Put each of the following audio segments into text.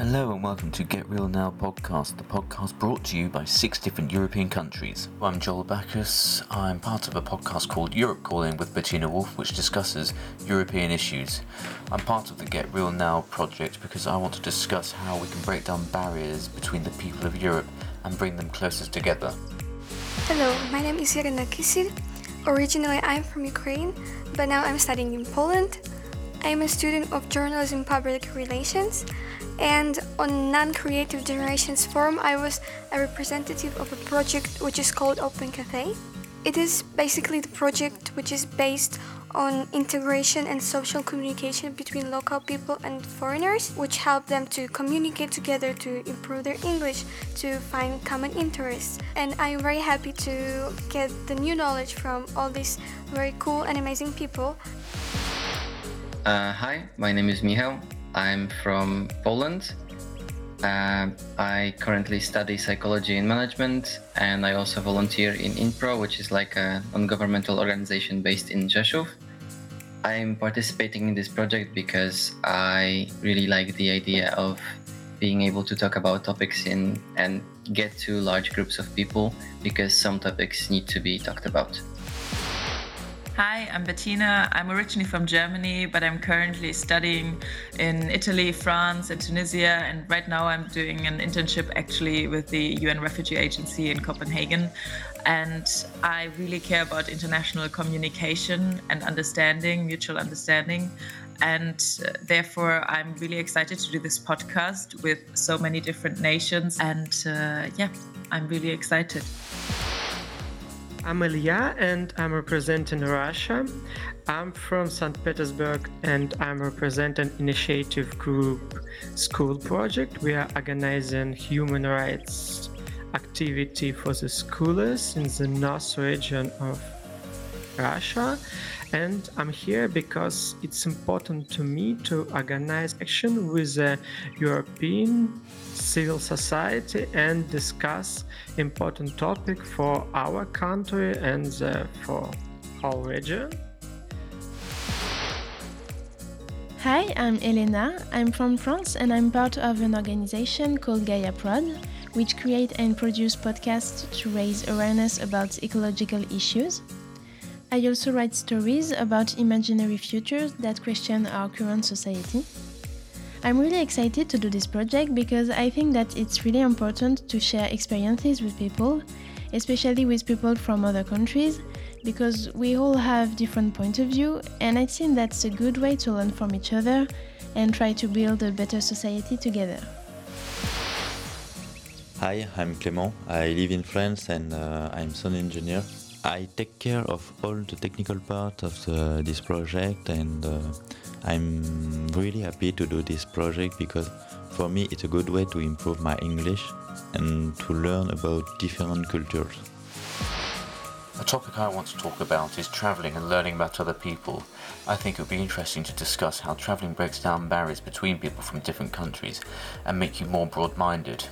Hello and welcome to Get Real Now podcast, the podcast brought to you by six different European countries. I'm Joel Backus. I'm part of a podcast called Europe Calling with Bettina Wolf, which discusses European issues. I'm part of the Get Real Now project because I want to discuss how we can break down barriers between the people of Europe and bring them closer together. Hello, my name is Irina Kisil. Originally, I'm from Ukraine, but now I'm studying in Poland. I'm a student of journalism public relations and on Non-Creative Generations Forum I was a representative of a project which is called Open Cafe. It is basically the project which is based on integration and social communication between local people and foreigners, which help them to communicate together to improve their English, to find common interests. And I'm very happy to get the new knowledge from all these very cool and amazing people. Uh, hi, my name is Michał. I'm from Poland. Uh, I currently study psychology and management, and I also volunteer in INPRO, which is like a non-governmental organization based in Rzeszów. I'm participating in this project because I really like the idea of being able to talk about topics in and get to large groups of people because some topics need to be talked about. Hi, I'm Bettina. I'm originally from Germany, but I'm currently studying in Italy, France, and Tunisia. And right now I'm doing an internship actually with the UN Refugee Agency in Copenhagen. And I really care about international communication and understanding, mutual understanding. And uh, therefore, I'm really excited to do this podcast with so many different nations. And uh, yeah, I'm really excited. I'm Elia and I'm representing Russia. I'm from St. Petersburg and I'm representing initiative group School Project. We are organizing human rights activity for the schoolers in the north region of Russia. And I'm here because it's important to me to organize action with the European civil society and discuss important topic for our country and uh, for whole region. Hi, I'm Elena. I'm from France and I'm part of an organization called Gaia Prod, which create and produce podcasts to raise awareness about ecological issues. I also write stories about imaginary futures that question our current society. I'm really excited to do this project because I think that it's really important to share experiences with people, especially with people from other countries, because we all have different point of view and I think that's a good way to learn from each other and try to build a better society together. Hi, I'm Clément. I live in France and uh, I'm sound engineer. I take care of all the technical part of the, this project and uh, I'm really happy to do this project because for me it's a good way to improve my English and to learn about different cultures. A topic I want to talk about is travelling and learning about other people. I think it would be interesting to discuss how travelling breaks down barriers between people from different countries and make you more broad minded.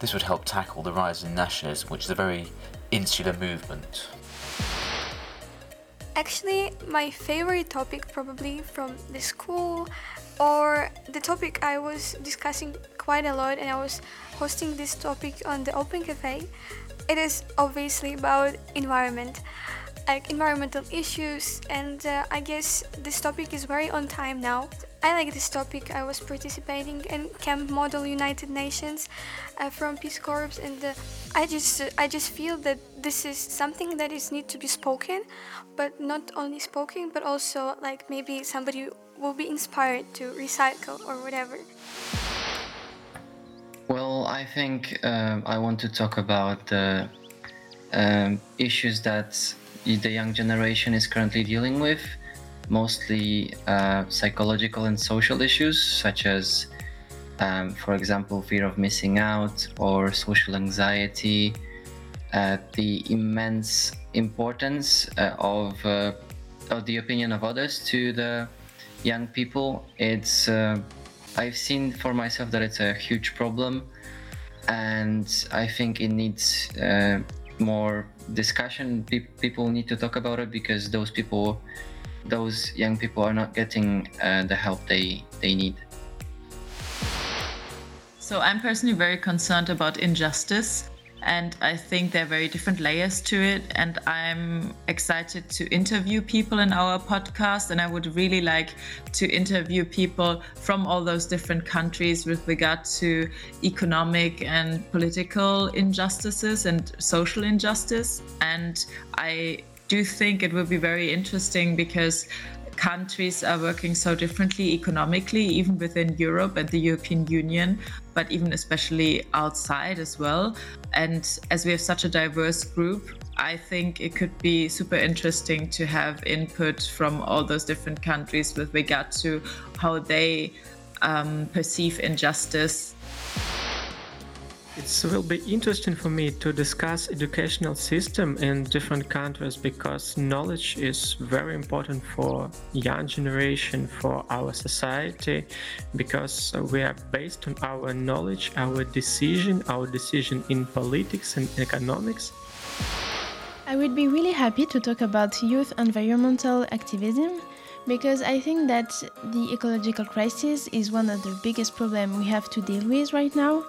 This would help tackle the rise in nationalism, which is a very insular movement. Actually, my favorite topic probably from the school or the topic I was discussing quite a lot and I was hosting this topic on the Open Cafe. It is obviously about environment, like environmental issues and uh, I guess this topic is very on time now. I like this topic. I was participating in Camp Model United Nations uh, from Peace Corps, and uh, I just uh, I just feel that this is something that is need to be spoken, but not only spoken, but also like maybe somebody will be inspired to recycle or whatever. Well, I think uh, I want to talk about the um, issues that the young generation is currently dealing with mostly uh, psychological and social issues, such as, um, for example, fear of missing out or social anxiety, uh, the immense importance uh, of, uh, of the opinion of others to the young people. It's uh, I've seen for myself that it's a huge problem, and I think it needs uh, more discussion. Pe- people need to talk about it because those people those young people are not getting uh, the help they they need. So I'm personally very concerned about injustice and I think there are very different layers to it. And I'm excited to interview people in our podcast. And I would really like to interview people from all those different countries with regard to economic and political injustices and social injustice. And I do think it will be very interesting because countries are working so differently economically, even within Europe and the European Union, but even especially outside as well. And as we have such a diverse group, I think it could be super interesting to have input from all those different countries with regard to how they um, perceive injustice it will be interesting for me to discuss educational system in different countries because knowledge is very important for young generation for our society because we are based on our knowledge our decision our decision in politics and economics. I would be really happy to talk about youth environmental activism because I think that the ecological crisis is one of the biggest problems we have to deal with right now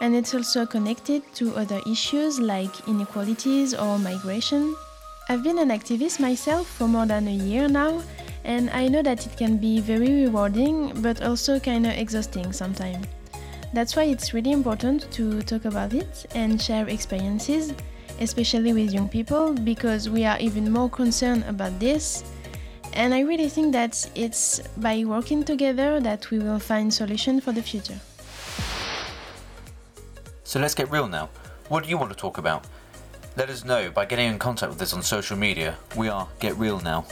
and it's also connected to other issues like inequalities or migration. I've been an activist myself for more than a year now, and I know that it can be very rewarding but also kind of exhausting sometimes. That's why it's really important to talk about it and share experiences, especially with young people, because we are even more concerned about this. And I really think that it's by working together that we will find solutions for the future. So let's get real now. What do you want to talk about? Let us know by getting in contact with us on social media. We are Get Real Now.